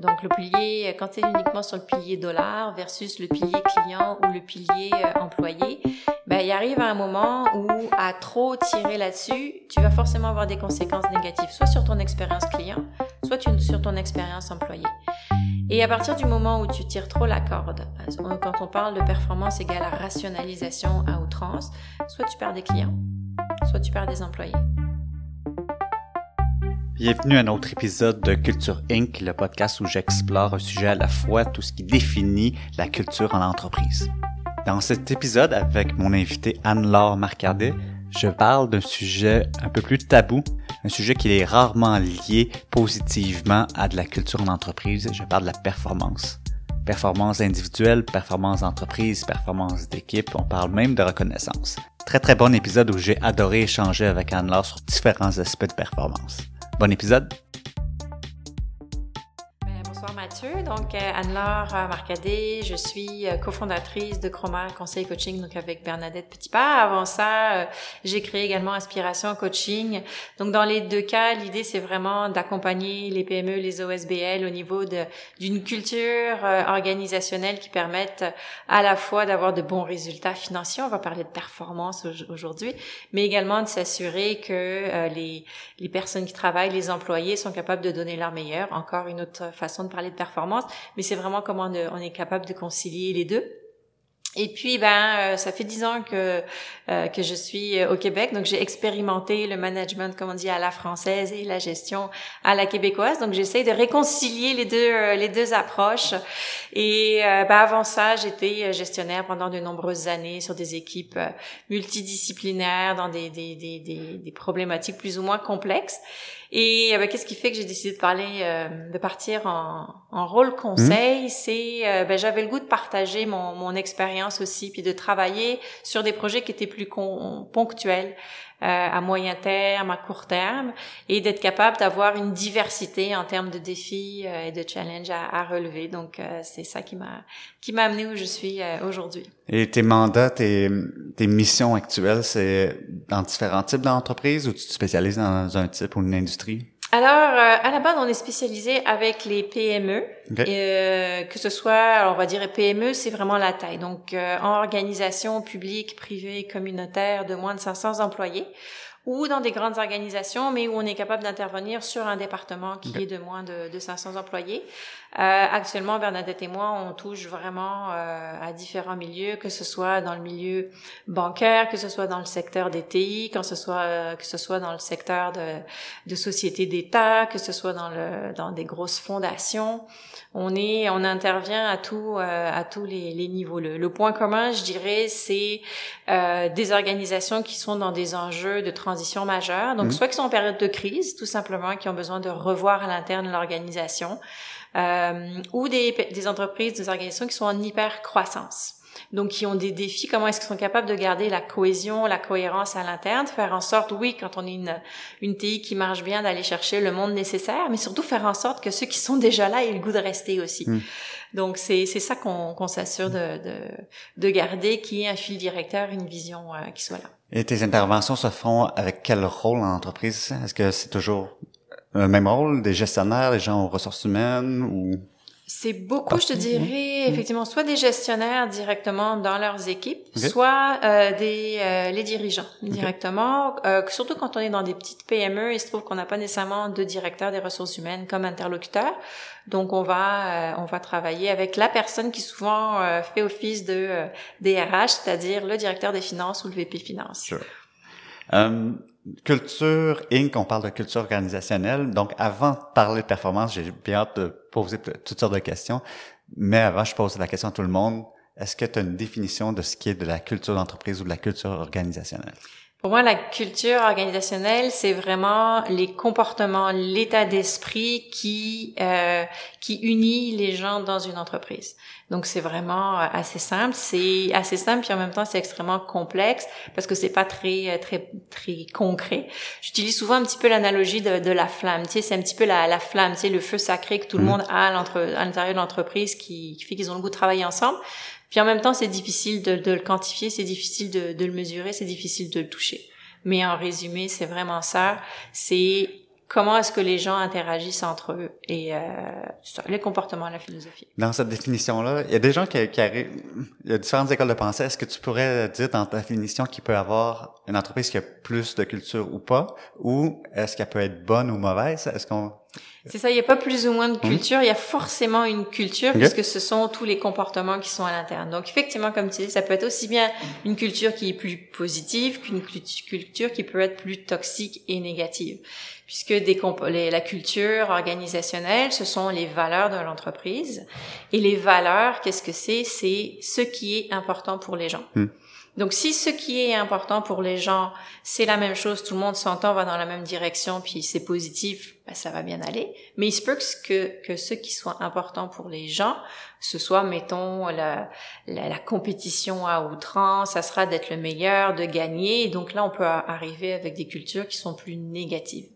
Donc le pilier, quand tu es uniquement sur le pilier dollar versus le pilier client ou le pilier euh, employé, ben il arrive à un moment où à trop tirer là-dessus, tu vas forcément avoir des conséquences négatives, soit sur ton expérience client, soit sur ton expérience employé. Et à partir du moment où tu tires trop la corde, euh, quand on parle de performance égale à rationalisation à outrance, soit tu perds des clients, soit tu perds des employés. Bienvenue à un autre épisode de Culture Inc., le podcast où j'explore un sujet à la fois, tout ce qui définit la culture en entreprise. Dans cet épisode, avec mon invité Anne-Laure Marcadet, je parle d'un sujet un peu plus tabou, un sujet qui est rarement lié positivement à de la culture en entreprise. Je parle de la performance. Performance individuelle, performance d'entreprise, performance d'équipe, on parle même de reconnaissance. Très très bon épisode où j'ai adoré échanger avec Anne-Laure sur différents aspects de performance. Bon épisode. Bonsoir Mathieu, donc euh, Anne-Laure euh, Marcadet, je suis euh, cofondatrice de Chroma Conseil Coaching donc avec Bernadette Petitpas. Avant ça, j'ai créé également Inspiration Coaching. Donc dans les deux cas, l'idée c'est vraiment d'accompagner les PME, les OSBL au niveau d'une culture organisationnelle qui permette à la fois d'avoir de bons résultats financiers, on va parler de performance aujourd'hui, mais également de s'assurer que les les personnes qui travaillent, les employés sont capables de donner leur meilleur. Encore une autre façon de parler de performance, mais c'est vraiment comment on est capable de concilier les deux. Et puis ben euh, ça fait dix ans que euh, que je suis euh, au Québec, donc j'ai expérimenté le management comme on dit à la française et la gestion à la québécoise. Donc j'essaie de réconcilier les deux les deux approches. Et ben, avant ça, j'étais gestionnaire pendant de nombreuses années sur des équipes multidisciplinaires dans des des des des, des problématiques plus ou moins complexes. Et ben, qu'est-ce qui fait que j'ai décidé de parler, euh, de partir en, en rôle conseil, mmh. c'est euh, ben, j'avais le goût de partager mon, mon expérience aussi, puis de travailler sur des projets qui étaient plus ponctuels. Euh, à moyen terme, à court terme, et d'être capable d'avoir une diversité en termes de défis euh, et de challenges à, à relever. Donc, euh, c'est ça qui m'a qui m'a amené où je suis aujourd'hui. Et tes mandats, tes, tes missions actuelles, c'est dans différents types d'entreprises ou tu te spécialises dans un type ou une industrie? Alors, euh, à la base, on est spécialisé avec les PME, euh, que ce soit, alors on va dire PME, c'est vraiment la taille. Donc, euh, en organisation publique, privée, communautaire de moins de 500 employés, ou dans des grandes organisations, mais où on est capable d'intervenir sur un département qui est de moins de, de 500 employés. Euh, actuellement, Bernadette et moi, on touche vraiment euh, à différents milieux, que ce soit dans le milieu bancaire, que ce soit dans le secteur des TI, que ce soit euh, que ce soit dans le secteur de, de sociétés d'État, que ce soit dans le dans des grosses fondations. On est, on intervient à tout euh, à tous les, les niveaux. Le, le, point commun, je dirais, c'est euh, des organisations qui sont dans des enjeux de transition majeure. Donc, mmh. soit qui sont en période de crise, tout simplement, qui ont besoin de revoir à l'interne l'organisation euh, ou des, des entreprises, des organisations qui sont en hyper croissance donc qui ont des défis, comment est-ce qu'ils sont capables de garder la cohésion, la cohérence à l'interne, faire en sorte, oui, quand on est une, une TI qui marche bien, d'aller chercher le monde nécessaire, mais surtout faire en sorte que ceux qui sont déjà là aient le goût de rester aussi. Hmm. Donc c'est c'est ça qu'on qu'on s'assure de, de, de garder, qui est un fil directeur, une vision euh, qui soit là. Et tes interventions se font avec quel rôle en entreprise? Est-ce que c'est toujours un même rôle, des gestionnaires, des gens aux ressources humaines ou? C'est beaucoup, je te dirais, effectivement, soit des gestionnaires directement dans leurs équipes, soit euh, des euh, les dirigeants directement. Euh, surtout quand on est dans des petites PME, il se trouve qu'on n'a pas nécessairement de directeur des ressources humaines comme interlocuteur. Donc on va on va travailler avec la personne qui souvent fait office de DRH, c'est-à-dire le directeur des finances ou le VP finance. Sure. Culture Inc., on parle de culture organisationnelle. Donc, avant de parler de performance, j'ai bien hâte de poser toutes sortes de questions. Mais avant, je pose la question à tout le monde. Est-ce que tu as une définition de ce qui est de la culture d'entreprise ou de la culture organisationnelle? Pour moi, la culture organisationnelle, c'est vraiment les comportements, l'état d'esprit qui euh, qui unit les gens dans une entreprise. Donc c'est vraiment euh, assez simple, c'est assez simple puis en même temps c'est extrêmement complexe parce que c'est pas très euh, très très concret. J'utilise souvent un petit peu l'analogie de, de, la flamme, tu sais, c'est un petit peu la, la flamme, tu sais, le feu sacré que tout le mmh. monde a à l'intérieur de l'entreprise qui, qui fait qu'ils ont le goût de travailler ensemble. Puis en même temps, c'est difficile de, de, le quantifier, c'est difficile de, de, le mesurer, c'est difficile de le toucher. Mais en résumé, c'est vraiment ça. C'est comment est-ce que les gens interagissent entre eux et euh, les comportements, la philosophie. Dans cette définition-là, il y a des gens qui, qui arrivent, il y a différentes écoles de pensée. Est-ce que tu pourrais dire dans ta définition qu'il peut avoir une entreprise qui a plus de culture ou pas, ou est-ce qu'elle peut être bonne ou mauvaise? Est-ce qu'on c'est ça, il n'y a pas plus ou moins de culture, il y a forcément une culture puisque ce sont tous les comportements qui sont à l'interne. Donc effectivement, comme tu dis, ça peut être aussi bien une culture qui est plus positive qu'une culture qui peut être plus toxique et négative. Puisque des les, la culture organisationnelle, ce sont les valeurs de l'entreprise. Et les valeurs, qu'est-ce que c'est? C'est ce qui est important pour les gens. Hmm. Donc, si ce qui est important pour les gens, c'est la même chose, tout le monde s'entend, va dans la même direction, puis c'est positif, ben, ça va bien aller. Mais il se peut que, que ce qui soit important pour les gens, ce soit, mettons, la, la, la compétition à outrance, ça sera d'être le meilleur, de gagner. Et donc là, on peut arriver avec des cultures qui sont plus négatives.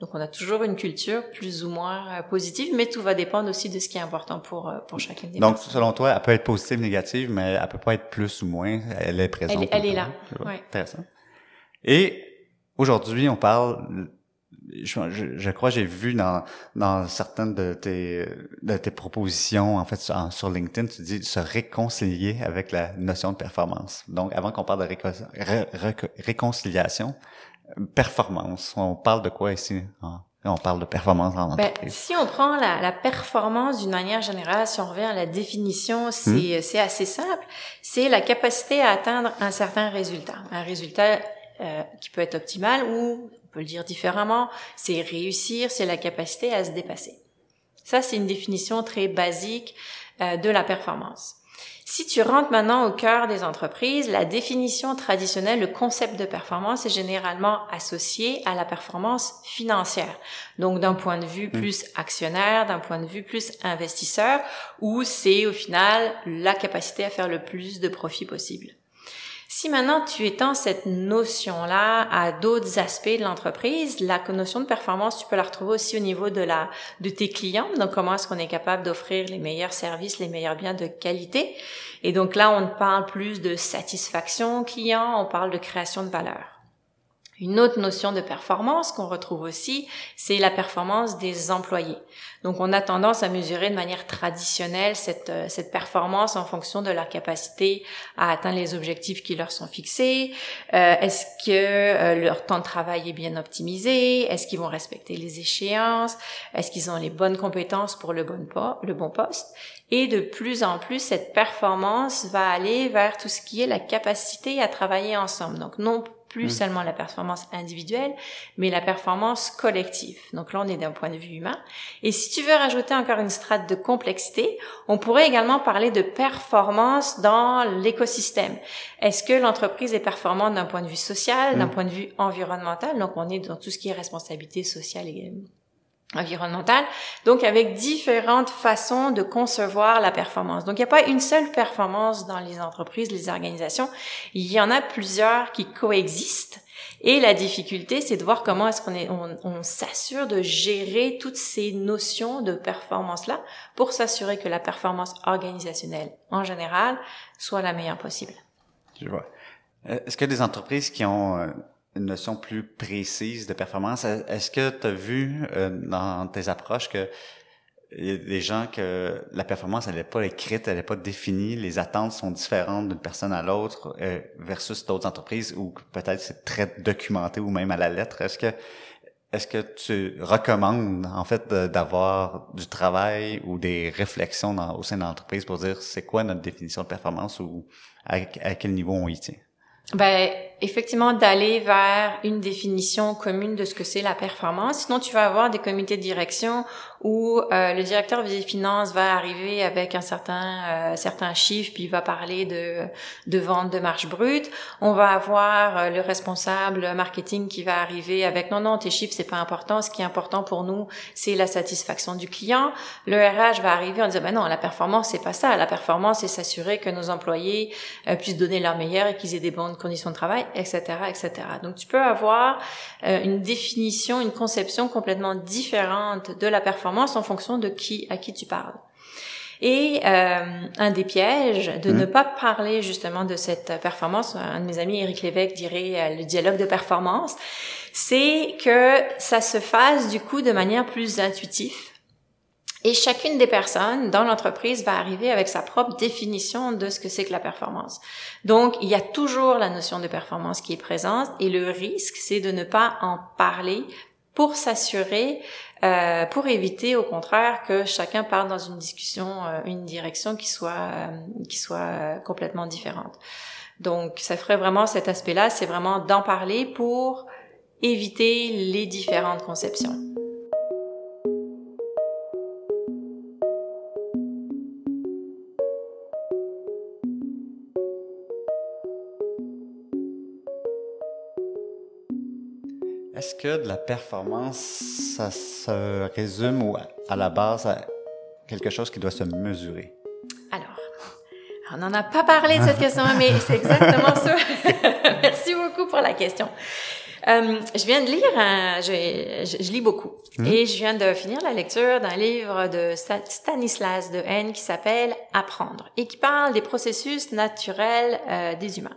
Donc on a toujours une culture plus ou moins euh, positive, mais tout va dépendre aussi de ce qui est important pour euh, pour chacune des Donc selon toi, elle peut être positive, négative, mais elle peut pas être plus ou moins. Elle est présente. Elle, est là. Ouais. Intéressant. Et aujourd'hui, on parle. Je, je, crois j'ai vu dans dans certaines de tes de tes propositions en fait sur, sur LinkedIn, tu dis se réconcilier avec la notion de performance. Donc avant qu'on parle de réconciliation, performance. On parle de quoi ici? On parle de performance en ben, entreprise. si on prend la, la performance d'une manière générale, si on revient à la définition, c'est hmm. c'est assez simple. C'est la capacité à atteindre un certain résultat. Un résultat euh, qui peut être optimal ou, on peut le dire différemment, c'est réussir, c'est la capacité à se dépasser. Ça, c'est une définition très basique euh, de la performance. Si tu rentres maintenant au cœur des entreprises, la définition traditionnelle, le concept de performance est généralement associé à la performance financière. Donc d'un point de vue mm. plus actionnaire, d'un point de vue plus investisseur, où c'est au final la capacité à faire le plus de profit possible. Si maintenant tu étends cette notion-là à d'autres aspects de l'entreprise, la notion de performance, tu peux la retrouver aussi au niveau de la de tes clients. Donc comment est-ce qu'on est capable d'offrir les meilleurs services, les meilleurs biens de qualité? Et donc là, on parle plus de satisfaction client, on parle de création de valeur. Une autre notion de performance qu'on retrouve aussi, c'est la performance des employés. Donc on a tendance à mesurer de manière traditionnelle cette, euh, performance en fonction de leur capacité à atteindre les objectifs qui leur sont fixés. Euh, est-ce que euh, leur temps de travail est bien optimisé? Est-ce qu'ils vont respecter les échéances? Est-ce qu'ils ont les bonnes compétences pour le bon, le bon poste? Et de plus en plus, cette performance va aller vers tout ce qui est la capacité à travailler ensemble. Donc non plus mm. seulement la performance individuelle, mais la performance collective. Donc là, on est d'un point de vue humain. Et si tu veux rajouter encore une strate de complexité, on pourrait également parler de performance dans l'écosystème. Est-ce que l'entreprise est performante d'un point de vue social, d'un mm. point de vue environnemental? Donc on est dans tout ce qui est responsabilité sociale également environnementale, donc avec différentes façons de concevoir la performance. Donc il n'y a pas une seule performance dans les entreprises, les organisations, il y en a plusieurs qui coexistent. Et la difficulté, c'est de voir comment est-ce qu'on est, on, on s'assure de gérer toutes ces notions de performance-là pour s'assurer que la performance organisationnelle, en général, soit la meilleure possible. Je vois. Euh, est-ce qu'il y a des entreprises qui ont euh, une notion plus précise de performance. Est-ce que tu as vu euh, dans tes approches que y des gens que la performance elle n'est pas écrite, elle n'est pas définie, les attentes sont différentes d'une personne à l'autre euh, versus d'autres entreprises où peut-être c'est très documenté ou même à la lettre? Est-ce que est-ce que tu recommandes en fait d'avoir du travail ou des réflexions au sein de l'entreprise pour dire c'est quoi notre définition de performance ou à quel niveau on y tient? Ben, effectivement, d'aller vers une définition commune de ce que c'est la performance. Sinon, tu vas avoir des comités de direction où euh, le directeur des finances va arriver avec un certain euh, certain chiffre puis il va parler de de vente de marge brute. On va avoir euh, le responsable marketing qui va arriver avec non non tes chiffres c'est pas important. Ce qui est important pour nous c'est la satisfaction du client. Le RH va arriver en disant ben non la performance c'est pas ça. La performance c'est s'assurer que nos employés puissent donner leur meilleur et qu'ils aient des bonnes conditions de travail, etc., etc. Donc tu peux avoir une définition, une conception complètement différente de la performance en fonction de qui à qui tu parles. Et euh, un des pièges de ne pas parler justement de cette performance, un de mes amis, Éric Lévesque, dirait euh, le dialogue de performance, c'est que ça se fasse du coup de manière plus intuitive. Et chacune des personnes dans l'entreprise va arriver avec sa propre définition de ce que c'est que la performance. Donc, il y a toujours la notion de performance qui est présente et le risque, c'est de ne pas en parler pour s'assurer, euh, pour éviter au contraire que chacun parte dans une discussion, euh, une direction qui soit euh, qui soit complètement différente. Donc, ça ferait vraiment cet aspect-là, c'est vraiment d'en parler pour éviter les différentes conceptions. Que de la performance, ça se résume ou à la base à quelque chose qui doit se mesurer? Alors, on n'en a pas parlé de cette question, mais c'est exactement ça. Merci beaucoup pour la question. Euh, je viens de lire, un, je, je, lis beaucoup, hmm? et je viens de finir la lecture d'un livre de Stanislas de Haine qui s'appelle Apprendre et qui parle des processus naturels euh, des humains.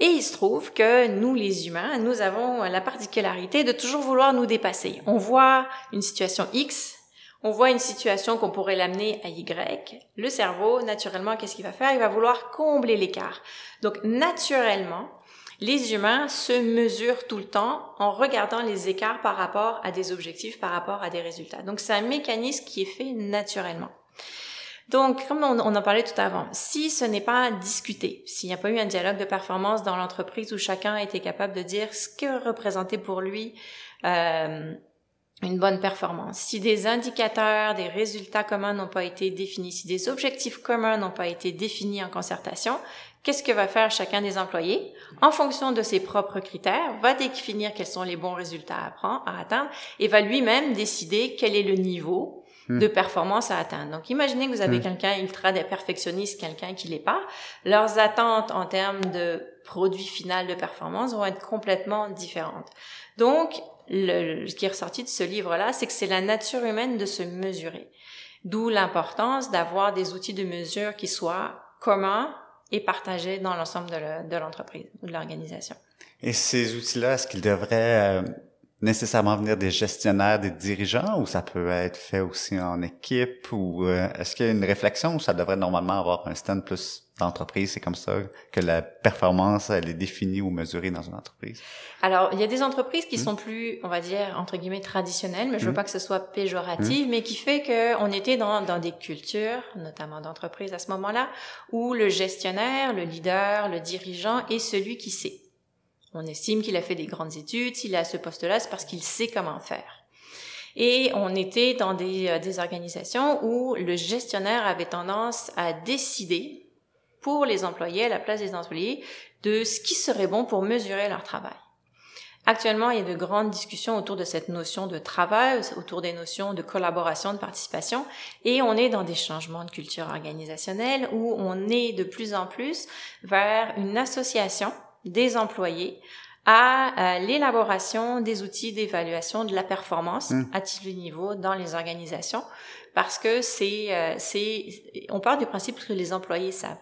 Et il se trouve que nous, les humains, nous avons la particularité de toujours vouloir nous dépasser. On voit une situation X, on voit une situation qu'on pourrait l'amener à Y. Le cerveau, naturellement, qu'est-ce qu'il va faire? Il va vouloir combler l'écart. Donc, naturellement, les humains se mesurent tout le temps en regardant les écarts par rapport à des objectifs, par rapport à des résultats. Donc, c'est un mécanisme qui est fait naturellement. Donc, comme on, en parlait tout avant, si ce n'est pas discuté, s'il n'y a pas eu un dialogue de performance dans l'entreprise où chacun a été capable de dire ce que représentait pour lui euh, une bonne performance, si des indicateurs, des résultats communs n'ont pas été définis, si des objectifs communs n'ont pas été définis en concertation, qu'est-ce que va faire chacun des employés? En fonction de ses propres critères, va définir quels sont les bons résultats à, prendre, à atteindre et va lui-même décider quel est le niveau de hmm. performance à atteindre. Donc, imaginez que vous avez hmm. quelqu'un ultra perfectionniste, quelqu'un qui l'est pas. Leurs attentes en termes de produit final de performance vont être complètement différentes. Donc, le, ce qui est ressorti de ce livre-là, c'est que c'est la nature humaine de se mesurer. D'où l'importance d'avoir des outils de mesure qui soient communs et partagés dans l'ensemble de l'entreprise ou de l'organisation. Et ces outils-là, est-ce qu'ils devraient euh, nécessairement venir des gestionnaires, des dirigeants, ou ça peut être fait aussi en équipe, ou euh, est-ce qu'il y a une réflexion ou ça devrait normalement avoir un stand plus d'entreprise, c'est comme ça que la performance, elle est définie ou mesurée dans une entreprise? Alors, il y a des entreprises qui hmm. sont plus, on va dire, entre guillemets, traditionnelles, mais je veux hmm. pas que ce soit péjoratif, hmm. mais qui fait qu'on était dans, dans des cultures, notamment d'entreprises à ce moment-là, où le gestionnaire, le leader, le dirigeant est celui qui sait. On estime qu'il a fait des grandes études, s'il est à ce poste-là, c'est parce qu'il sait comment faire. Et on était dans des, euh, des, organisations où le gestionnaire avait tendance à décider pour les employés, à la place des employés, de ce qui serait bon pour mesurer leur travail. Actuellement, il y a de grandes discussions autour de cette notion de travail, autour des notions de collaboration, de participation, et on est dans des changements de culture organisationnelle où on est de plus en plus vers une association des employés à euh, l'élaboration des outils d'évaluation de la performance hmm. à tous les niveaux dans les organisations parce que c'est euh, c'est on part du principe que les employés savent.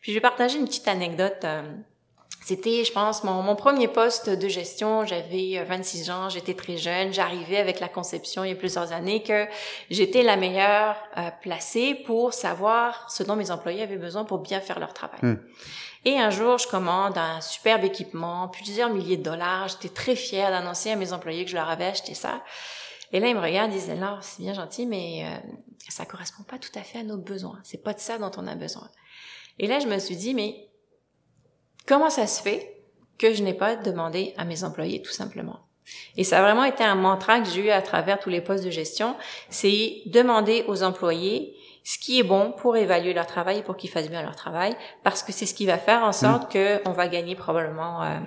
Puis je vais partager une petite anecdote euh, c'était, je pense, mon, mon, premier poste de gestion. J'avais 26 ans, j'étais très jeune. J'arrivais avec la conception il y a plusieurs années que j'étais la meilleure placée pour savoir ce dont mes employés avaient besoin pour bien faire leur travail. Hmm. Et un jour, je commande un superbe équipement, plusieurs milliers de dollars. J'étais très fière d'annoncer à mes employés que je leur avais acheté ça. Et là, ils me regardent, ils disent, alors, c'est bien gentil, mais euh, ça correspond pas tout à fait à nos besoins. C'est pas de ça dont on a besoin. Et là, je me suis dit, mais comment ça se fait que je n'ai pas demandé à mes employés, tout simplement? Et ça a vraiment été un mantra que j'ai eu à travers tous les postes de gestion, c'est demander aux employés ce qui est bon pour évaluer leur travail et pour qu'ils fassent bien leur travail, parce que c'est ce qui va faire en sorte que on va gagner probablement euh,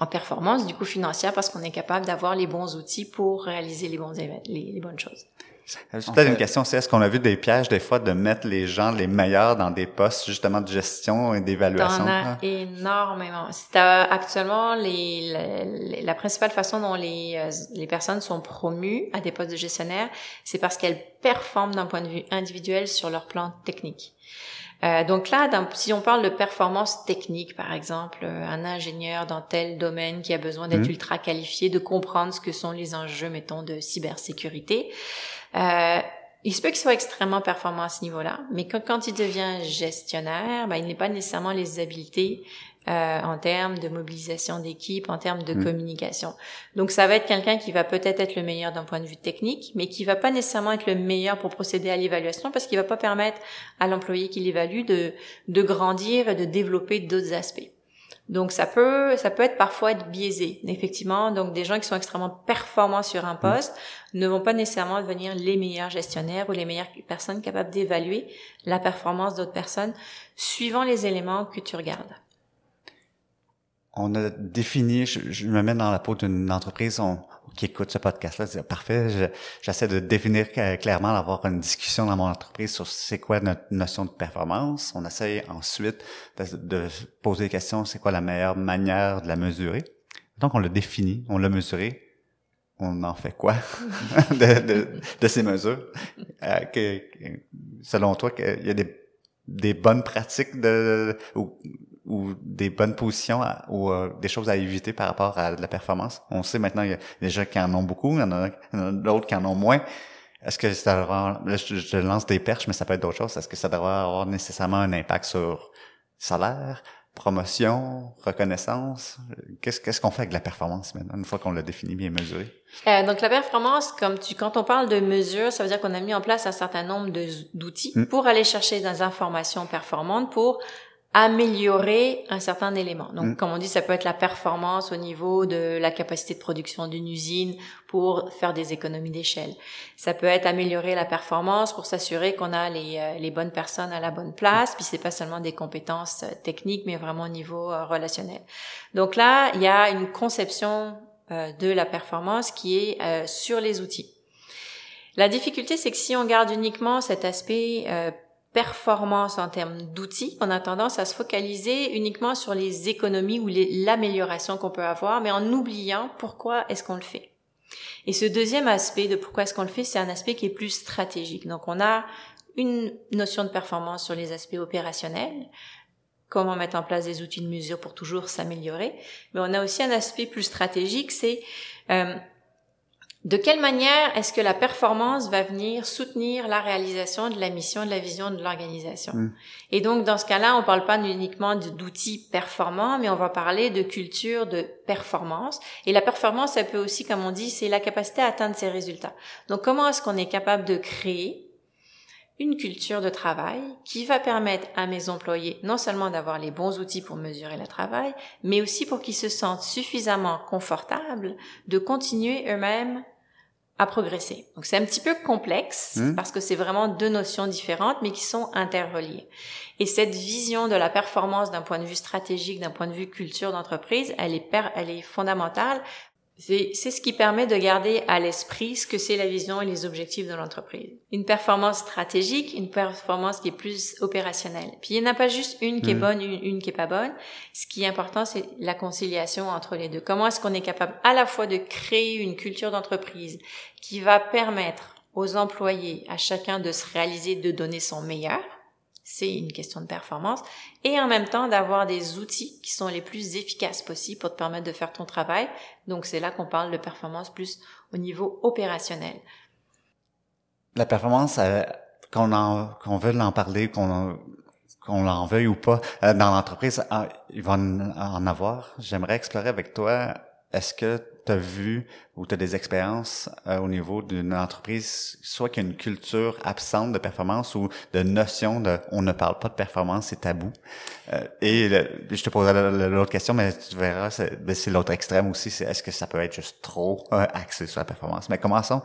en performance, du coup financière, parce qu'on est capable d'avoir les bons outils pour réaliser les, bons les, les bonnes choses. C'est peut-être une question, c'est est-ce qu'on a vu des pièges des fois de mettre les gens les meilleurs dans des postes justement de gestion et d'évaluation? T'en as énormément. actuellement les, la principale façon dont les, euh, les personnes sont promues à des postes de gestionnaire, c'est parce qu'elles performent d'un point de vue individuel sur leur plan technique. Euh, donc là, si on parle de performance technique, par exemple, euh, un ingénieur dans tel domaine qui a besoin d'être mmh. ultra qualifié, de comprendre ce que sont les enjeux, mettons, de cybersécurité, euh, il se peut qu'il soit extrêmement performant à ce niveau-là, mais quand, quand il devient gestionnaire, ben, il n'est pas nécessairement les habiletés euh, en termes de mobilisation d'équipe, en termes de mm. communication. Donc ça va être quelqu'un qui va peut-être être le meilleur d'un point de vue technique, mais qui va pas nécessairement être le meilleur pour procéder à l'évaluation parce qu'il va pas permettre à l'employé qui l'évalue de, de grandir et de développer d'autres aspects. Donc ça peut ça peut être parfois être biaisé. Effectivement, donc des gens qui sont extrêmement performants sur un mm. poste ne vont pas nécessairement devenir les meilleurs gestionnaires ou les meilleures personnes capables d'évaluer la performance d'autres personnes suivant les éléments que tu regardes on a défini, je, me mets dans la peau d'une entreprise qui écoute ce podcast-là, c'est parfait, j'essaie de définir clairement, d'avoir une discussion dans mon entreprise sur c'est quoi notre notion de performance. On essaie ensuite de, poser des questions, c'est quoi la meilleure manière de la mesurer. Donc on l'a défini, on l'a mesuré, on en fait quoi de, ces mesures? Euh, que, selon toi, il y a des, des bonnes pratiques de, ou des bonnes positions ou euh, des choses à éviter par rapport à la performance. On sait maintenant, il y a des gens qui en ont beaucoup, il y en a, d'autres qui en ont moins. Est-ce que ça devrait, là, je, lance des perches, mais ça peut être d'autres choses. Est-ce que ça devrait avoir nécessairement un impact sur salaire, promotion, reconnaissance? Qu'est-ce, qu'est-ce qu'on fait avec la performance maintenant, une fois qu'on l'a défini bien mesuré? Euh, donc la performance, comme tu, quand on parle de mesure, ça veut dire qu'on a mis en place un certain nombre d'outils hmm. pour aller chercher des informations performantes pour améliorer un certain élément. Donc, mm. comme on dit, ça peut être la performance au niveau de la capacité de production d'une usine pour faire des économies d'échelle. Ça peut être améliorer la performance pour s'assurer qu'on a les, euh, les, bonnes personnes à la bonne place, puis c'est pas seulement des compétences euh, techniques, mais vraiment au niveau euh, relationnel. Donc là, il y a une conception de la performance qui est sur les outils. La difficulté, c'est que si on garde uniquement cet aspect performance en termes d'outils, on a tendance à se focaliser uniquement sur les économies ou l'amélioration qu'on peut avoir, mais en oubliant pourquoi est-ce qu'on le fait. Et ce deuxième aspect de pourquoi est-ce qu'on le fait, c'est un aspect qui est plus stratégique. Donc on a une notion de performance sur les aspects opérationnels, comment mettre en place des outils de mesure pour toujours s'améliorer, mais on a aussi un aspect plus stratégique, c'est euh, de quelle manière est-ce que la performance va venir soutenir la réalisation de la mission, de la vision de l'organisation? Mm. Et donc, dans ce cas-là, on ne parle pas uniquement d'outils performants, mais on va parler de culture de performance. Et la performance, ça peut aussi, comme on dit, c'est la capacité à atteindre ses résultats. Donc, comment est-ce qu'on est capable de créer une culture de travail qui va permettre à mes employés non seulement d'avoir les bons outils pour mesurer le travail, mais aussi pour qu'ils se sentent suffisamment confortables de continuer eux-mêmes à progresser. Donc c'est un petit peu complexe mmh. parce que c'est vraiment deux notions différentes mais qui sont interreliées. Et cette vision de la performance d'un point de vue stratégique, d'un point de vue culture d'entreprise, elle est elle est fondamentale c'est ce qui permet de garder à l'esprit ce que c'est la vision et les objectifs de l'entreprise. Une performance stratégique, une performance qui est plus opérationnelle. Puis il n'y en a pas juste une qui est mmh. bonne, une, une, qui est pas bonne. Ce qui est important, c'est la conciliation entre les deux. Comment est-ce qu'on est capable à la fois de créer une culture d'entreprise qui va permettre aux employés, à chacun de se réaliser, de donner son meilleur, c'est une question de performance, et en même temps d'avoir des outils qui sont les plus efficaces possibles pour te permettre de faire ton travail. Donc c'est là qu'on parle de performance plus au niveau opérationnel. La performance, euh, qu'on qu'on veut en parler, qu'on qu'on en veuille ou pas, euh, dans l'entreprise, ah, il va en avoir. J'aimerais explorer avec toi, est-ce que as vu ou tu as des expériences euh, au niveau d'une entreprise, soit qu'il y a une culture absente de performance ou de notion de on ne parle pas de performance, c'est tabou. Euh, et je te poserai l'autre question, mais tu verras, c'est ben, l'autre extrême aussi, c'est est-ce que ça peut être juste trop euh, axé sur la performance? Mais commençons.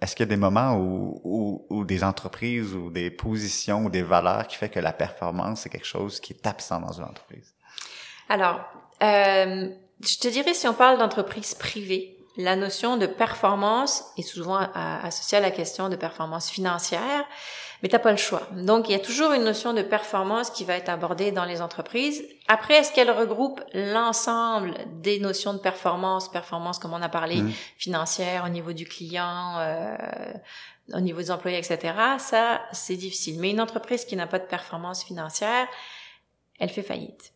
Est-ce qu'il y a des moments où, où, où, des entreprises ou des positions ou des valeurs qui fait que la performance, c'est quelque chose qui est absent dans une entreprise? Alors, euh, je te dirais, si on parle d'entreprise privée, la notion de performance est souvent associée à la question de performance financière, mais t'as pas le choix. Donc, il y a toujours une notion de performance qui va être abordée dans les entreprises. Après, est-ce qu'elle regroupe l'ensemble des notions de performance, performance comme on a parlé, mmh. financière au niveau du client, euh, au niveau des employés, etc. Ça, c'est difficile. Mais une entreprise qui n'a pas de performance financière, elle fait faillite.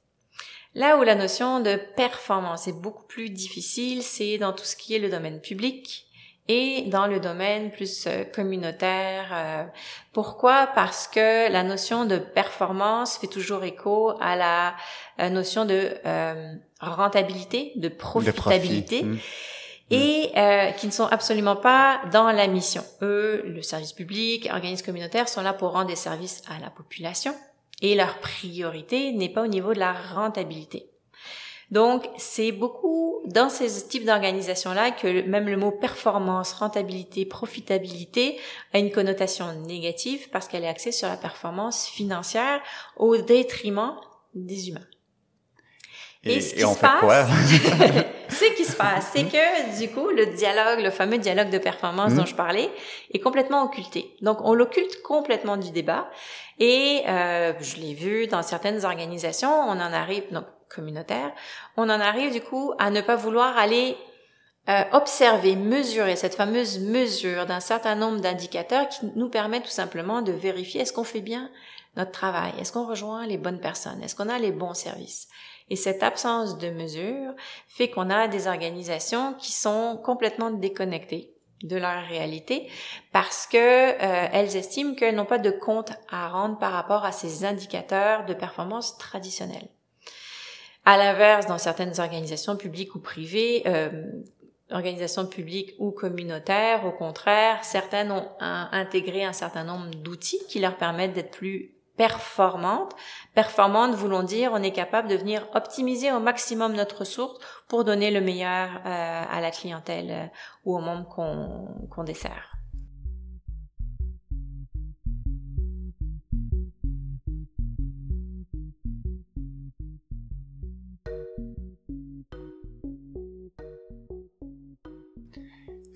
Là où la notion de performance est beaucoup plus difficile, c'est dans tout ce qui est le domaine public et dans le domaine plus euh, communautaire. Euh, pourquoi? Parce que la notion de performance fait toujours écho à la euh, notion de rentabilité, de profitabilité. Et qui ne sont absolument pas dans la mission. Eux, le service public, organismes communautaires sont là pour rendre des services à la population et leur priorité n'est pas au niveau de la rentabilité. Donc, c'est beaucoup dans ces types d'organisations-là que même le mot performance, rentabilité, profitabilité a une connotation négative parce qu'elle est axée sur la performance financière au détriment des humains. Et, ce qui se passe, ce qui se passe, c'est que du coup, le dialogue, le fameux dialogue de performance dont hmm. je parlais, est complètement occulté. Donc, on l'occulte complètement du débat. Et euh, je l'ai vu dans certaines organisations, on en arrive, donc communautaires, on en arrive du coup à ne pas vouloir aller euh, observer, mesurer cette fameuse mesure d'un certain nombre d'indicateurs qui nous permet tout simplement de vérifier est-ce qu'on fait bien notre travail, est-ce qu'on rejoint les bonnes personnes, est-ce qu'on a les bons services. Et cette absence de mesure fait qu'on a des organisations qui sont complètement déconnectées de leur réalité parce que euh, elles estiment qu'elles n'ont pas de compte à rendre par rapport à ces indicateurs de performance traditionnels. À l'inverse, dans certaines organisations publiques ou privées, euh, organisations publiques ou communautaires, au contraire, certaines ont intégré un certain nombre d'outils qui leur permettent d'être plus performante. Performante, voulons dire, on est capable de venir optimiser au maximum notre ressource pour donner le meilleur euh, à la clientèle euh, ou aux membres qu'on dessert.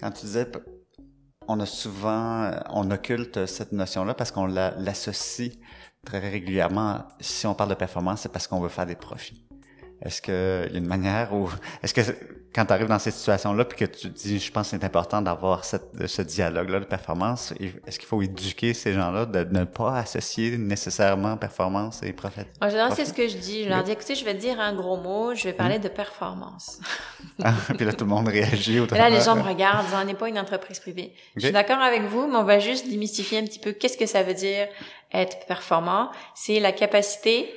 Quand tu disais, on a souvent, on occulte cette notion-là parce qu'on l'associe très régulièrement, si on parle de performance, c'est parce qu'on veut faire des profits. Est-ce qu'il y a une manière où, est-ce que quand tu arrives dans cette situation-là, puis que tu dis, je pense que c'est important d'avoir ce dialogue-là de performance, est-ce qu'il faut éduquer ces gens-là de ne pas associer nécessairement performance et profit? En général, c'est ce que je dis. Je leur dis, écoutez, je vais dire un gros mot, je vais parler hmm. de performance. ah, puis là, tout le monde réagit. Au là, les gens me regardent, on n'est pas une entreprise privée. Je suis d'accord avec vous, mais on va juste démystifier un petit peu qu'est-ce que ça veut dire être performant. C'est la capacité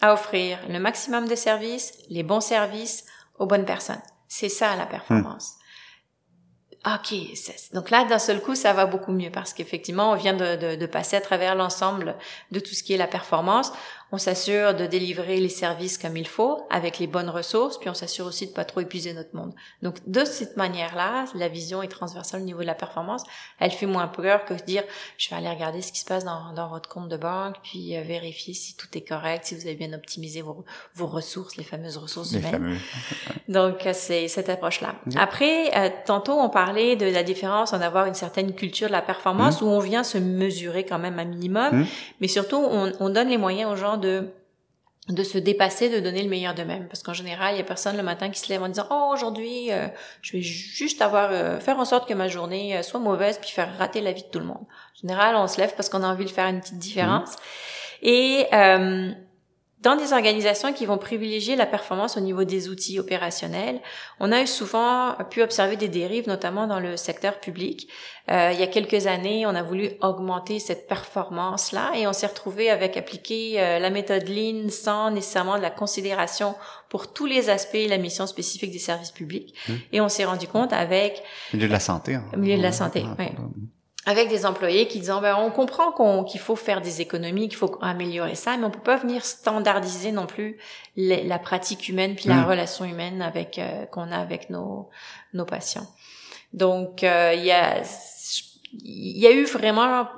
à offrir le maximum de services, les bons services aux bonnes personnes. C'est ça la performance. OK, donc là, d'un seul coup, ça va beaucoup mieux parce qu'effectivement, on vient de, de, de, passer à travers l'ensemble de tout ce qui est la performance. On s'assure de délivrer les services comme il faut, avec les bonnes ressources, puis on s'assure aussi de pas trop épuiser notre monde. Donc, de cette manière-là, la vision est transversale au niveau de la performance. Elle fait moins peur que de dire, je vais aller regarder ce qui se passe dans, dans votre compte de banque, puis euh, vérifier si tout est correct, si vous avez bien optimisé vos, vos ressources, les fameuses ressources les humaines. Fameux. Donc, euh, c'est cette approche-là. Après, euh, tantôt, on parlait de la différence en avoir une certaine culture de la performance mmh. où on vient se mesurer quand même un minimum, mmh. mais surtout, on, on donne les moyens aux gens de de se dépasser, de donner le meilleur d'eux-mêmes. Parce qu'en général, il y a personne le matin qui se lève en disant oh aujourd'hui, euh, je vais juste avoir euh, faire en sorte que ma journée euh, soit mauvaise puis faire rater la vie de tout le monde. En général, on se lève parce qu'on a envie de faire une petite différence. Mmh. Et dans des organisations qui vont privilégier la performance au niveau des outils opérationnels, on a souvent pu observer des dérives, notamment dans le secteur public. Euh, il y a quelques années, on a voulu augmenter cette performance-là et on s'est retrouvé avec appliquer euh, la méthode Lean sans nécessairement de la considération pour tous les aspects et la mission spécifique des services publics. Mmh. Et on s'est rendu compte avec... Milieu de la santé. Hein. Milieu de la santé, oui avec des employés qui disent ben, on comprend qu'on, qu'il faut faire des économies, qu'il faut améliorer ça, mais on peut pas venir standardiser non plus la pratique humaine puis la mm. relation humaine avec euh, qu'on a avec nos nos patients. Donc euh, il y a il y a eu vraiment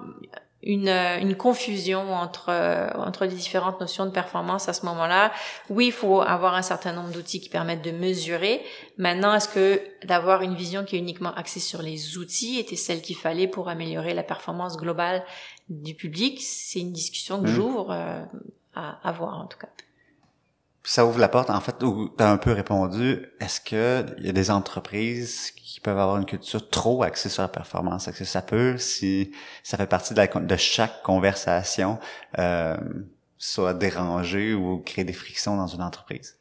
une, une confusion entre entre les différentes notions de performance à ce moment-là. Oui, il faut avoir un certain nombre d'outils qui permettent de mesurer. Maintenant, est-ce que d'avoir une vision qui est uniquement axée sur les outils était celle qu'il fallait pour améliorer la performance globale du public? C'est une discussion que mmh. j'ouvre à avoir en tout cas ça ouvre la porte, en fait, où tu as un peu répondu, est-ce que il y a des entreprises qui peuvent avoir une culture trop axée sur la performance? Est-ce que ça peut, si ça fait partie de, la, de chaque conversation, euh, soit déranger ou créer des frictions dans une entreprise?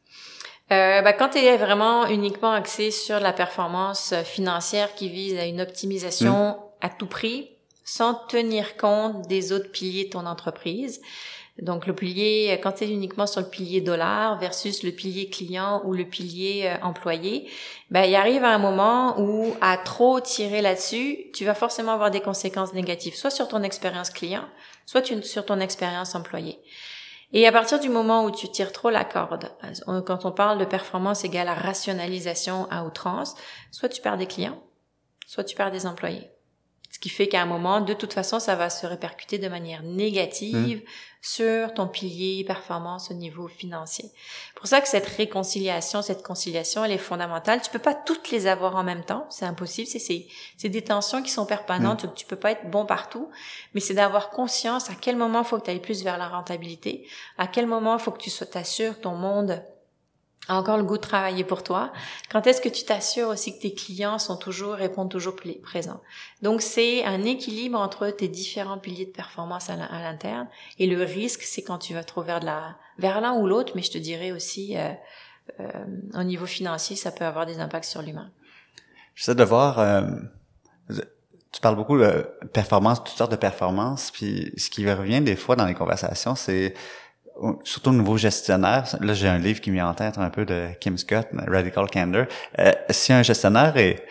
Euh, ben, quand tu es vraiment uniquement axé sur la performance financière qui vise à une optimisation hmm. à tout prix, sans tenir compte des autres piliers de ton entreprise, donc le pilier, quand c'est uniquement sur le pilier dollar versus le pilier client ou le pilier euh, employé, ben il arrive à un moment où à trop tirer là-dessus, tu vas forcément avoir des conséquences négatives, soit sur ton expérience client, soit sur ton expérience employé. Et à partir du moment où tu tires trop la corde, euh, quand on parle de performance égale à rationalisation à outrance, soit tu perds des clients, soit tu perds des employés. Qui fait qu'à un moment, de toute façon, ça va se répercuter de manière négative mmh. sur ton pilier performance au niveau financier. Pour ça que cette réconciliation, cette conciliation, elle est fondamentale. Tu peux pas toutes les avoir en même temps, c'est impossible. C'est c'est des tensions qui sont permanentes. Mmh. Tu peux pas être bon partout, mais c'est d'avoir conscience à quel moment faut que tu ailles plus vers la rentabilité, à quel moment faut que tu t'assures ton monde encore le goût de travailler pour toi. Quand est-ce que tu t'assures aussi que tes clients sont toujours, répondent toujours présents? Donc, c'est un équilibre entre tes différents piliers de performance à l'interne. Et le risque, c'est quand tu vas trop vers vers l'un ou l'autre, mais je te dirais aussi, euh, euh, au niveau financier, ça peut avoir des impacts sur l'humain. J'essaie de voir, euh, tu parles beaucoup de performance, toutes sortes de performances, puis ce qui revient des fois dans les conversations, c'est surtout au niveau gestionnaire, là j'ai un livre qui me vient en tête un peu de Kim Scott, Radical Candor. Euh, si un gestionnaire est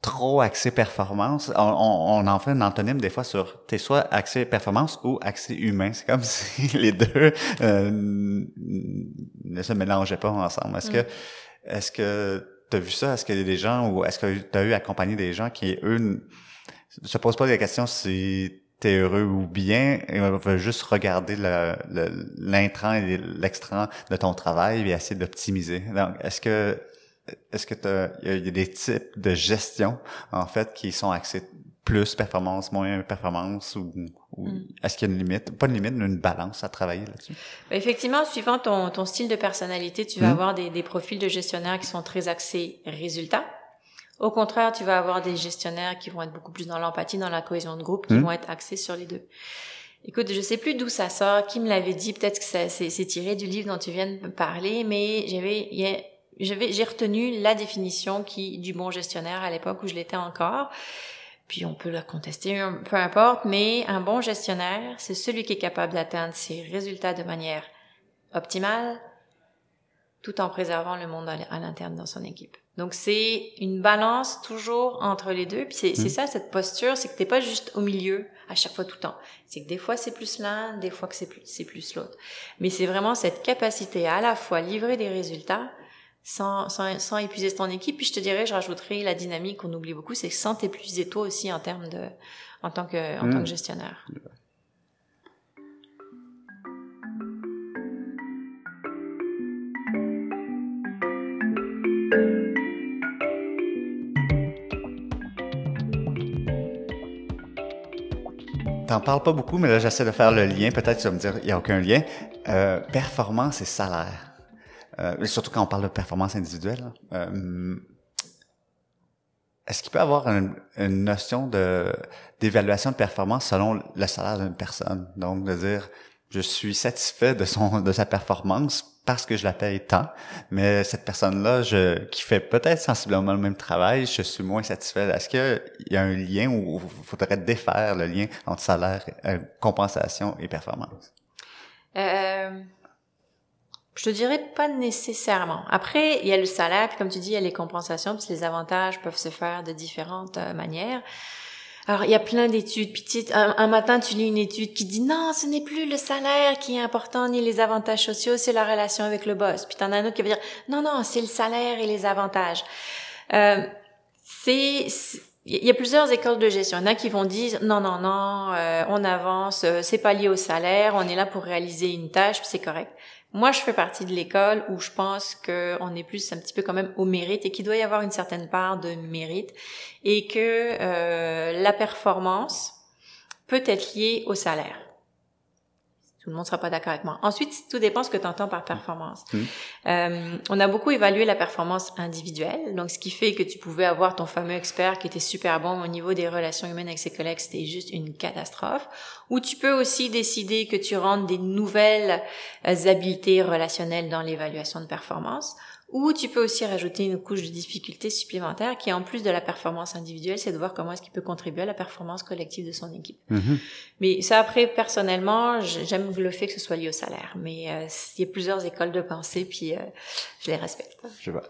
trop axé performance, on, on, en fait un antonyme des fois sur t'es soit axé performance ou axé humain. C'est comme si les deux euh, ne se mélangeaient pas ensemble. Est-ce que mm. est-ce que tu as vu ça? Est-ce qu'il y a des gens ou est-ce que tu as eu accompagné des gens qui, eux, se posent pas des questions si t'es heureux ou bien, on va juste regarder l'intrant et l'extrant de ton travail et essayer d'optimiser. Donc, est-ce que est-ce que il y a des types de gestion en fait qui sont axés plus performance, moins performance ou, hmm. est-ce qu'il y a une limite, pas une limite, mais une balance à travailler là-dessus? Ben, effectivement, suivant ton, ton style de personnalité, tu vas hmm. avoir des, des profils de gestionnaires qui sont très axés résultats au contraire, tu vas avoir des gestionnaires qui vont être beaucoup plus dans l'empathie, dans la cohésion de groupe, qui hmm. vont être axés sur les deux. Écoute, je sais plus d'où ça sort, qui me l'avait dit, peut-être que c'est tiré du livre dont tu viens de parler, mais j'avais, j'ai retenu la définition qui du bon gestionnaire à l'époque où je l'étais encore. Puis on peut la contester, peu importe, mais un bon gestionnaire, c'est celui qui est capable d'atteindre ses résultats de manière optimale, tout en préservant le monde à l'interne dans son équipe. Donc c'est une balance toujours entre les deux. Puis c'est mmh. ça cette posture, c'est que t'es pas juste au milieu à chaque fois tout le temps. C'est que des fois c'est plus l'un, des fois que c'est plus c'est plus l'autre. Mais c'est vraiment cette capacité à, à la fois livrer des résultats sans, sans, sans épuiser ton équipe. Puis je te dirais, je rajouterais la dynamique qu'on oublie beaucoup, c'est sans t'épuiser toi aussi en termes de en tant que en tant que mmh. gestionnaire. T'en parles pas beaucoup, mais là, j'essaie de faire le lien. Peut-être tu vas me dire, il n'y a aucun lien. Euh, performance et salaire. Euh, surtout quand on parle de performance individuelle. Euh, est-ce qu'il peut y avoir une, notion de d'évaluation de performance selon le salaire d'une personne? Donc, de dire, je suis satisfait de son de sa performance parce que je la paye tant, mais cette personne-là, qui fait peut-être sensiblement le même travail, je suis moins satisfait. Est-ce qu'il y a un lien où il faudrait défaire le lien entre salaire, euh, compensation et performance? Euh, je te dirais pas nécessairement. Après, il y a le salaire, puis comme tu dis, il y a les compensations, puis les avantages peuvent se faire de différentes euh, manières. Alors, il y a plein d'études. Puis un, matin, tu lis une étude qui dit non, ce n'est plus le salaire qui est important, ni les avantages sociaux, c'est la relation avec le boss. Puis t'en as un autre qui va dire non, non, c'est le salaire et les avantages. Euh, c'est il y a plusieurs écoles de gestion. Il y en a qui vont dire non, non, non, euh, on avance, euh, c'est pas lié au salaire, on est là pour réaliser une tâche, puis c'est correct. Moi, je fais partie de l'école où je pense qu'on est plus un petit peu quand même au mérite et qu'il doit y avoir une certaine part de mérite et que euh, la performance peut être liée au salaire. Tout le monde sera pas d'accord avec moi. Ensuite, tout dépend ce que tu entends par performance. Mmh. Euh, on a beaucoup évalué la performance individuelle, donc ce qui fait que tu pouvais avoir ton fameux expert qui était super bon au niveau des relations humaines avec ses collègues, c'était juste une catastrophe. Ou tu peux aussi décider que tu rentres des nouvelles euh, habiletés relationnelles dans l'évaluation de performance. Ou tu peux aussi rajouter une couche de difficulté supplémentaire qui, en plus de la performance individuelle, c'est de voir comment est-ce qu'il peut contribuer à la performance collective de son équipe. Mm-hmm. Mais ça, après, personnellement, j'aime le fait que ce soit lié au salaire. Mais euh, il y a plusieurs écoles de pensée, puis euh, je les respecte. Je vois.